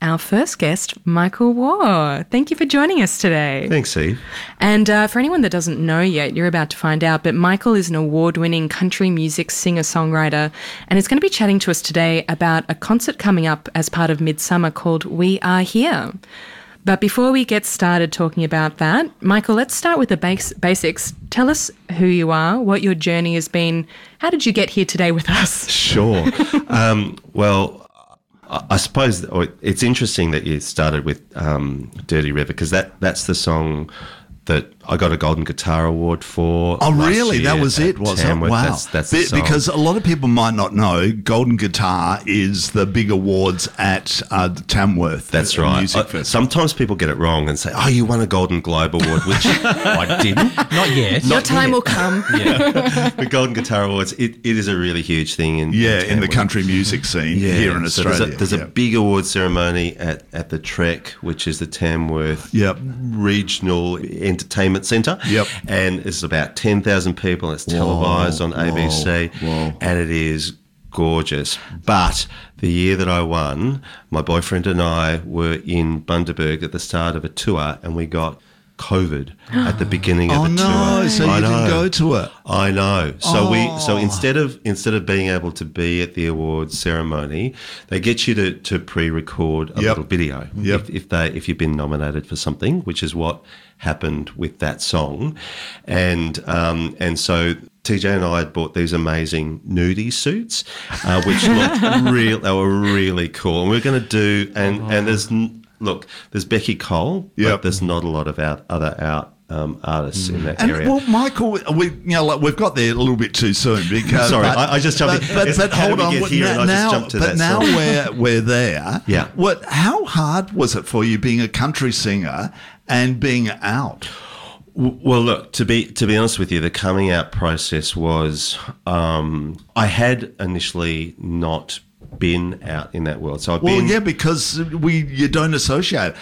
Our first guest, Michael Waugh. Thank you for joining us today. Thanks, Eve. And uh, for anyone that doesn't know yet, you're about to find out. But Michael is an award winning country music singer songwriter and is going to be chatting to us today about a concert coming up as part of Midsumma called We Are Here. But before we get started talking about that, Michael, let's start with the base- basics. Tell us who you are, what your journey has been. How did you get here today with us? Sure. um, well, I suppose it's interesting that you started with um, "Dirty River" because that that's the song that I got a Golden Guitar Award for. Oh, last really? That was it, was it? Wow. That's, that's Be- because a lot of people might not know Golden Guitar is the big awards at uh, the Tamworth. That's right. Music I- sometimes people get it wrong and say, "Oh, you won a Golden Globe Award," which I didn't. Not yet. Your time will come. the Golden Guitar Awards. It, it is a really huge thing in Yeah, in the country music scene here in so Australia. There's, a, there's yeah. a big award ceremony at, at the Trek, which is the Tamworth Yep. Regional Entertainment Centre. Yep. And it's about 10,000 people. It's televised on whoa, ABC. whoa. And it is gorgeous. But the year that I won, my boyfriend and I were in Bundaberg at the start of a tour and we got COVID at the beginning of Oh the no! tour. So you I didn't know. go to it. I know. So we so Oh. instead of instead of being able to be at the awards ceremony, they get you to, to pre-record a Yep. little video Yep. if, if they if you've been nominated for something, which is what happened with that song, and um, and so. TJ and I had bought these amazing nudie suits, uh, which looked real. They were really cool, and we are going to do. And and there's look, there's Beccy Cole, Yep. but there's not a lot of out, other out um, artists in that And area. well, Michael, we you know like we've got there a little bit too soon because Sorry, but- I- I just jumped But, in. but, but hold on, here now, and I just jumped to but that now we're we're there. Yeah. What? How hard was it for you being a country singer and being out? Well, look to be to be honest with you, the coming out process was um, I had initially not been out in that world, so I've Well, been yeah, because we you don't associate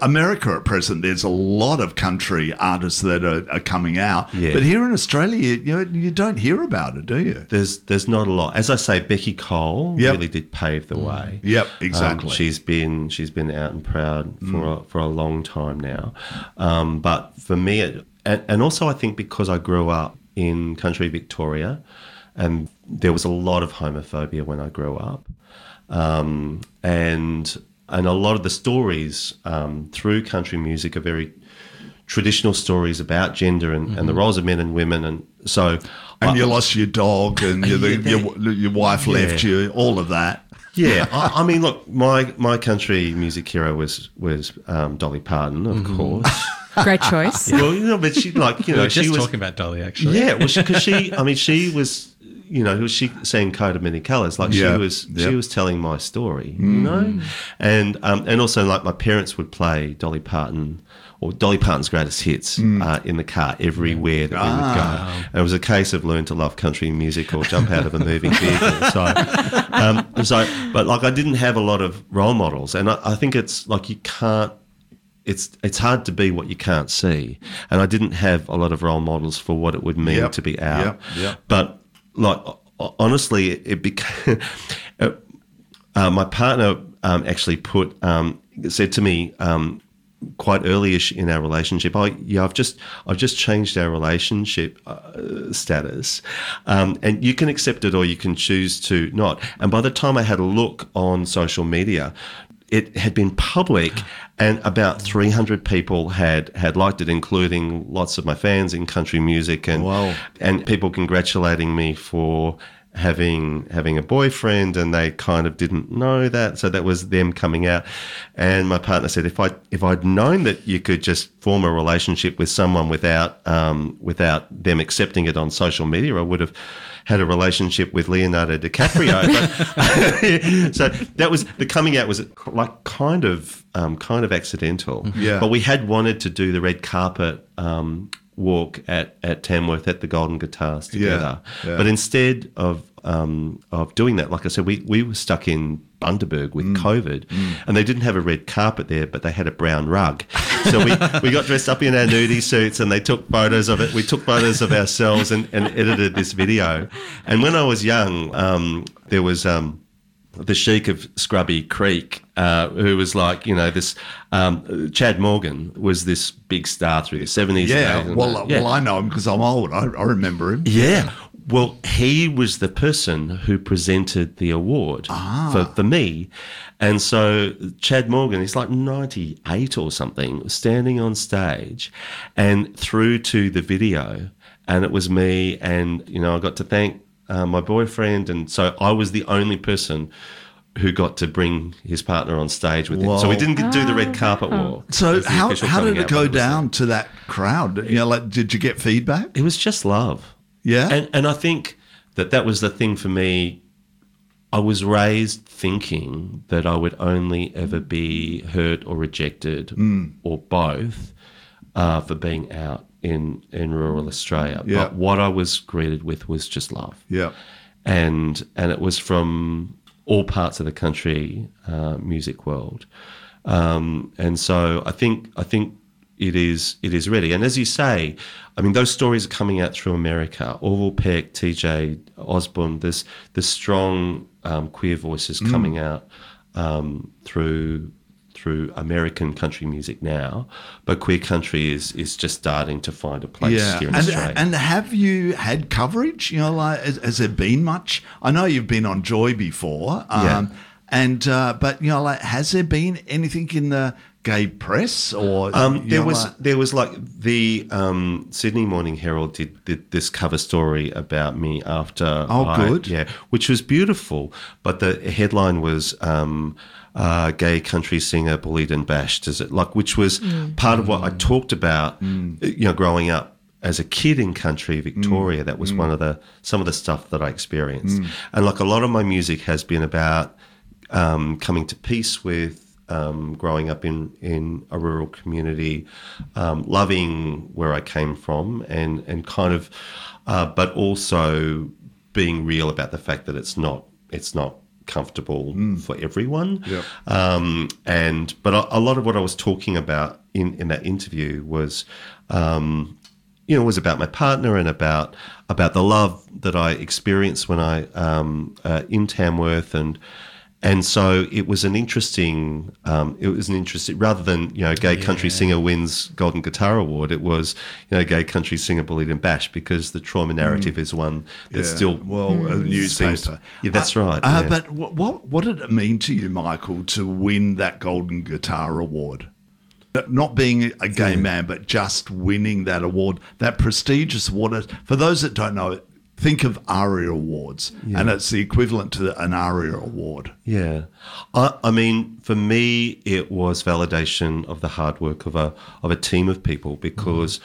America at present. There's a lot of country artists that are, are coming out, Yeah. but here in Australia, you, know, you don't hear about it, do you? there's there's not a lot. As I say, Beccy Cole Yep. really did pave the way. Yep, Um, exactly. she's been she's been out and proud for a, for a long time now. Um, but for me, it, and, and also I think because I grew up in country Victoria, and there was a lot of homophobia when I grew up, um, and and a lot of the stories um, through country music are very traditional stories about gender and, and the roles of men and women, and so. and I- you lost your dog, and your, Yeah, your, your wife left you, all of that. Yeah, I, I mean, look, my my country music hero was was um, Dolly Parton, of course. Great choice. well, you know, but she like you We know were just she was talking about Dolly, actually. yeah, well, because she, I mean, she was. You know, she sang "Coat of Many Colors." Like Yeah, she was, she was telling my story. You know, and um, and also like my parents would play Dolly Parton or Dolly Parton's greatest hits uh, in the car everywhere that we would go. And it was a case of learn to love country music or jump out of a moving vehicle. So, um, so, but like I didn't have a lot of role models, and I, I think it's like you can't it's it's hard to be what you can't see, and I didn't have a lot of role models for what it would mean Yep, to be out. yep, yep. But like honestly, it, became. uh, my partner um, actually put um, said to me um, quite early-ish in our relationship. I yeah, I've just I've just changed our relationship uh, status, um, and you can accept it or you can choose to not. And by the time I had a look on social media. It had been public, and about 300 people had, had liked it, including lots of my fans in country music, and Wow. and people congratulating me for having having a boyfriend and they kind of didn't know that. So that was them coming out. And my partner said if I if I'd known that you could just form a relationship with someone without um, without them accepting it on social media I would have had a relationship with Leonardo DiCaprio. But, so that was the coming out was like kind of um, kind of accidental. Yeah. but we had wanted to do the red carpet um, walk at, at Tamworth at the Golden Guitars together. yeah. But instead of um, of doing that. Like I said, we we were stuck in Bundaberg with COVID, and they didn't have a red carpet there, but they had a brown rug. So we, we got dressed up in our nudie suits, and they took photos of it. We took photos of ourselves and, and edited this video. And when I was young, um, there was. Um, the Sheik of Scrubby Creek, uh, who was like, you know, this um, Chad Morgan was this big star through the seventies. Yeah, well, well, I know him because I'm old. I, I remember him. Yeah. Well, he was the person who presented the award for, for me. And so Chad Morgan, he's like 98 or something, standing on stage and through to the video. And it was me. And, you know, I got to thank uh, my boyfriend. And so I was the only person who got to bring his partner on stage with him. So we didn't do the red carpet walk. So how, how did it go down to that crowd? You know, like, did you get feedback? It was just love. Yeah. And, and I think that that was the thing for me. I was raised thinking that I would only ever be hurt or rejected or both uh, for being out in, in rural Australia. Yeah. But what I was greeted with was just love. yeah. And, and it was from all parts of the country uh, music world. Um, and so I think I think it is it is ready. And as you say, I mean those stories are coming out through America. Orville Peck, T.J. Osborne. There's there's strong um, queer voices coming out um, through through American country music now, but queer country is is just starting to find a place Yeah, here in and, Australia. and have you had coverage? You know, like has, has there been much? I know you've been on Joy before, um, Yeah. and uh, but you know, like has there been anything in the gay press or Um, there know, was like- there was like the um, Sydney Morning Herald did, did this cover story about me after. Oh, I- good. yeah, which was beautiful. But the headline was um, uh, "Gay country singer bullied and bashed." Is it like which was part of what I talked about? You know, growing up as a kid in country Victoria, that was one of the some of the stuff that I experienced. And like a lot of my music has been about um, coming to peace with um, growing up in, in a rural community, um, loving where I came from, and and kind of, uh, but also being real about the fact that it's not it's not comfortable for everyone. Yep. Um, and but a, a lot of what I was talking about in in that interview was. Um, you know, was about my partner and about about the love that I experienced when I um, uh, in Tamworth and and so it was an interesting um, it was an interesting rather than you know gay country singer wins golden guitar award it was you know gay country singer bullied and bashed because the trauma narrative is one that's Yeah, still well a newspaper. seems- yeah that's right Uh, yeah. But what, what what did it mean to you, Michael, to win that Golden Guitar Award? Not being a gay man, but just winning that award, that prestigious award. For those that don't know, think of ARIA Awards, and it's the equivalent to an ARIA Award. Yeah, I, I mean, for me, it was validation of the hard work of a of a team of people because.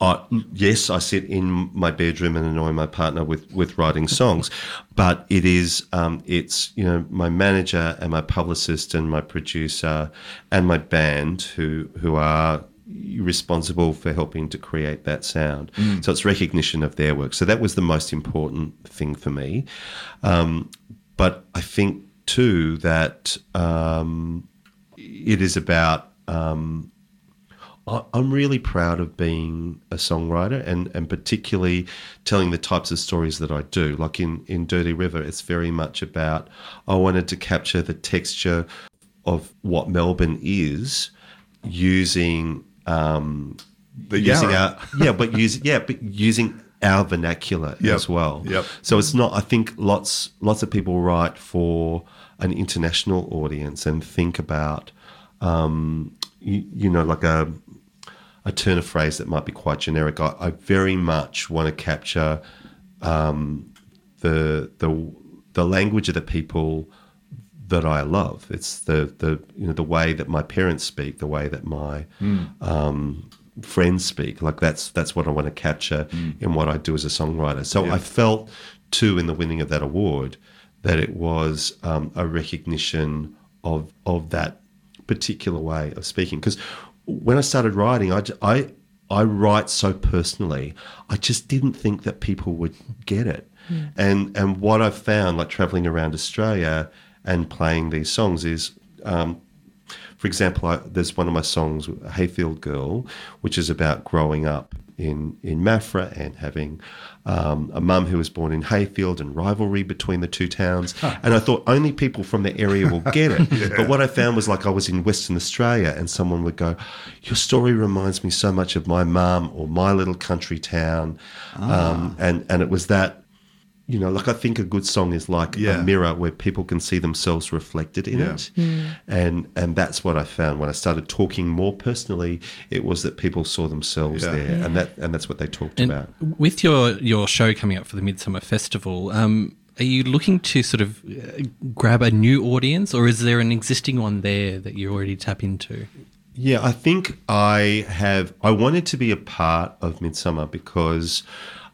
I, yes, I sit in my bedroom and annoy my partner with, with writing songs, but it is um, it's you know my manager and my publicist and my producer and my band who who are responsible for helping to create that sound. So it's recognition of their work. So that was the most important thing for me. Um, but I think too that um, it is about. Um, I- I'm really proud of being a songwriter and, and particularly telling the types of stories that I do. Like in, in Dirty River, it's very much about I wanted to capture the texture of what Melbourne is using um, The using our yeah, but using yeah, but using our vernacular Yep. as well. Yep. So it's not. I think lots lots of people write for an international audience and think about, um, you, you know, like a a turn of phrase that might be quite generic. I, I very much want to capture um, the the the language of the people that I love. It's the the you know the way that my parents speak, the way that my um, friends speak. Like that's that's what I want to capture in what I do as a songwriter. So I felt too in the winning of that award that it was um, a recognition of of that particular way of speaking. Because when I started writing, I I write so personally. I just didn't think that people would get it. And and what I've found, like traveling around Australia and playing these songs, is um, for example, I, there's one of my songs, Heyfield Girl, which is about growing up in, in Maffra and having um, a mum who was born in Heyfield and rivalry between the two towns. And I thought only people from the area will get it. But what I found was like I was in Western Australia and someone would go, Your story reminds me so much of my mum or my little country town. Um, and, and it was that you know, like I think a good song is like Yeah. a mirror where people can see themselves reflected in Yeah. it, and and that's what I found when I started talking more personally. It was that people saw themselves Yeah. there, and that and that's what they talked And about. with your your show coming up for the Midsumma Festival, um, are you looking to sort of uh, grab a new audience, or is there an existing one there that you already tap into? Yeah, I think I have. I wanted to be a part of Midsumma because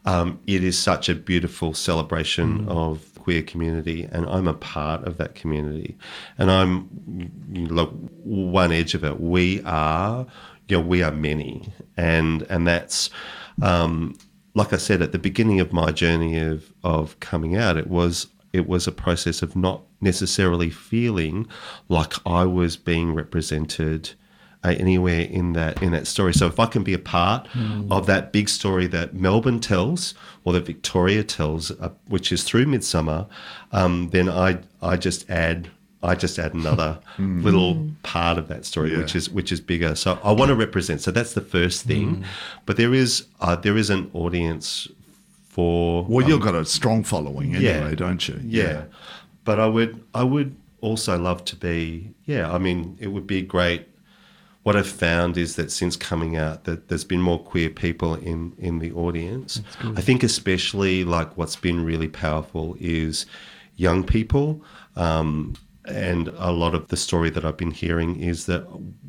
um, it is such a beautiful celebration of queer community, and I'm a part of that community, and I'm you know, like one edge of it. We are, you know, we are many, and and that's. Um, like I said at the beginning of my journey of, of coming out, it was it was a process of not necessarily feeling like I was being represented uh, anywhere in that in that story. So if I can be a part of that big story that Melbourne tells or that Victoria tells, uh, which is through Midsumma, um, then I I just add. I just add another little part of that story, which is which is bigger. So I want to represent. So that's the first thing, but there is uh, there is an audience for Well, you've got a strong following anyway, don't you? yeah. But I would I would also love to be yeah, I mean it would be great what I've found is that since coming out that there's been more queer people in in the audience. I think especially like what's been really powerful is young people um, and a lot of the story that I've been hearing is that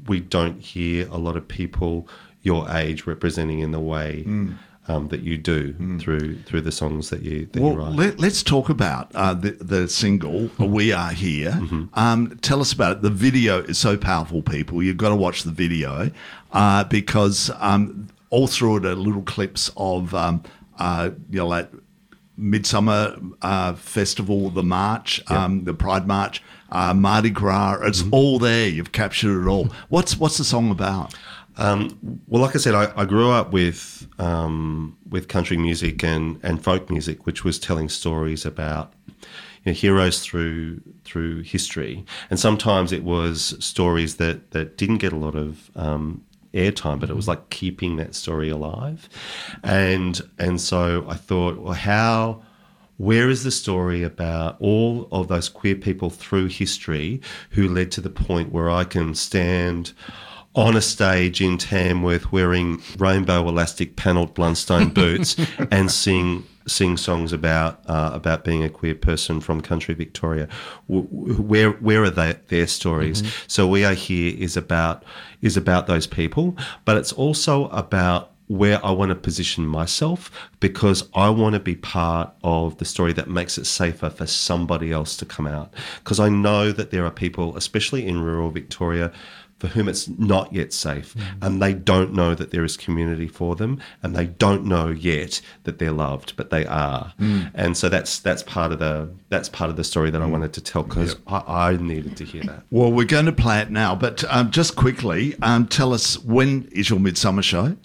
we don't hear a lot of people your age representing in the way um, that you do through through the songs that you that you Well, write. let, let's talk about uh, the, the single "We Are Here." Mm-hmm. Um, tell us about it. The video is so powerful, people. You've got to watch the video uh, because um, all through it are little clips of um, uh, you know like Midsumma uh, Festival, the march, um, the Pride March, uh, Mardi Gras. It's Mm-hmm. all there. You've captured it all. What's what's the song about? Um, well, like I said, I, I grew up with um, with country music and, and folk music, which was telling stories about you know, heroes through through history, and sometimes it was stories that that didn't get a lot of um, airtime, but it was like keeping that story alive, and and so I thought, well, how where is the story about all of those queer people through history who led to the point where I can stand on a stage in Tamworth wearing rainbow elastic panelled Blundstone boots and sing sing songs about uh, about being a queer person from country Victoria. Where where are they, their stories? So we are here is about is about those people, but it's also about where I want to position myself because I want to be part of the story that makes it safer for somebody else to come out. Because I know that there are people, especially in rural Victoria, for whom it's not yet safe and they don't know that there is community for them and they don't know yet that they're loved but they are and so that's that's part of the that's part of the story that I wanted to tell because I, I needed to hear that Well, we're going to play it now, but um, just quickly, um, tell us when is your Midsumma show?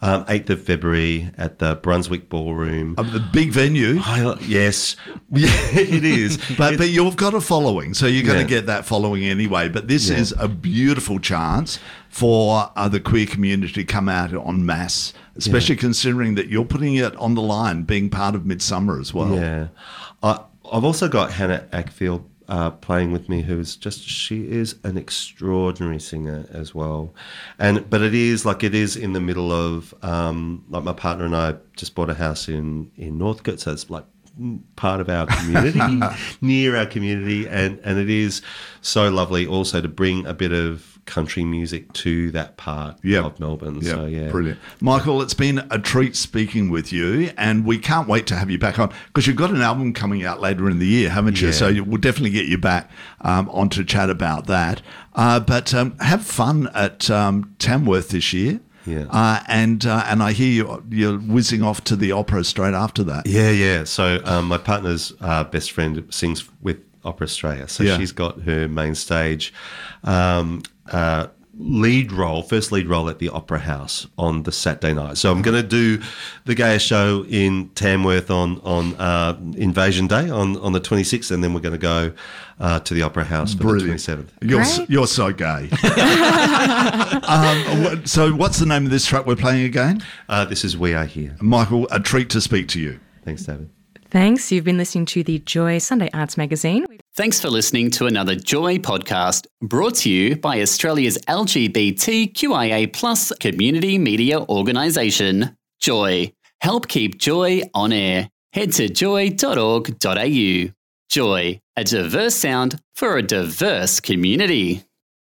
um, 8th of February at the Brunswick Ballroom the big venue. I, yes yeah, it is But, but you've got a following, so you're going Yeah. to get that following anyway. But this Yeah. is a beautiful chance for uh, the queer community to come out en masse, especially considering that you're putting it on the line, being part of Midsumma as well. Yeah, I, I've also got Hannah Acfield uh, playing with me, who's just she is an extraordinary singer as well, and but it is like it is in the middle of um, like my partner and I just bought a house in in Northcote, so it's like part of our community near our community and and it is so lovely also to bring a bit of country music to that part Yep. of Melbourne Yeah, so yeah brilliant. Michael, it's been a treat speaking with you, and we can't wait to have you back on because you've got an album coming out later in the year, haven't you? Yeah. So we'll definitely get you back um, on to chat about that. Uh, but um, have fun at um, Tamworth this year. Yeah. Uh, and uh, and I hear you, you're whizzing off to the opera straight after that. Yeah, yeah. So um, my partner's uh, best friend sings with Opera Australia, so Yeah. she's got her main stage um, uh, lead role, first lead role at the Opera House on the Saturday night. So I'm going to do the Gaia show in Tamworth on on uh, Invasion Day on on the 26th, and then we're going to go uh, to the Opera House for Brilliant. the 27th. You're s- Great. you're so gay. um, so what's the name of this track we're playing again? Uh, this is We Are Here. Michael, a treat to speak to you. Thanks, David. Thanks. You've been listening to the Joy Sunday Arts Magazine. Thanks for listening to another Joy podcast brought to you by Australia's LGBTQIA plus community media organisation, Joy. Help keep Joy on air. Head to joy.org.au. Joy, a diverse sound for a diverse community.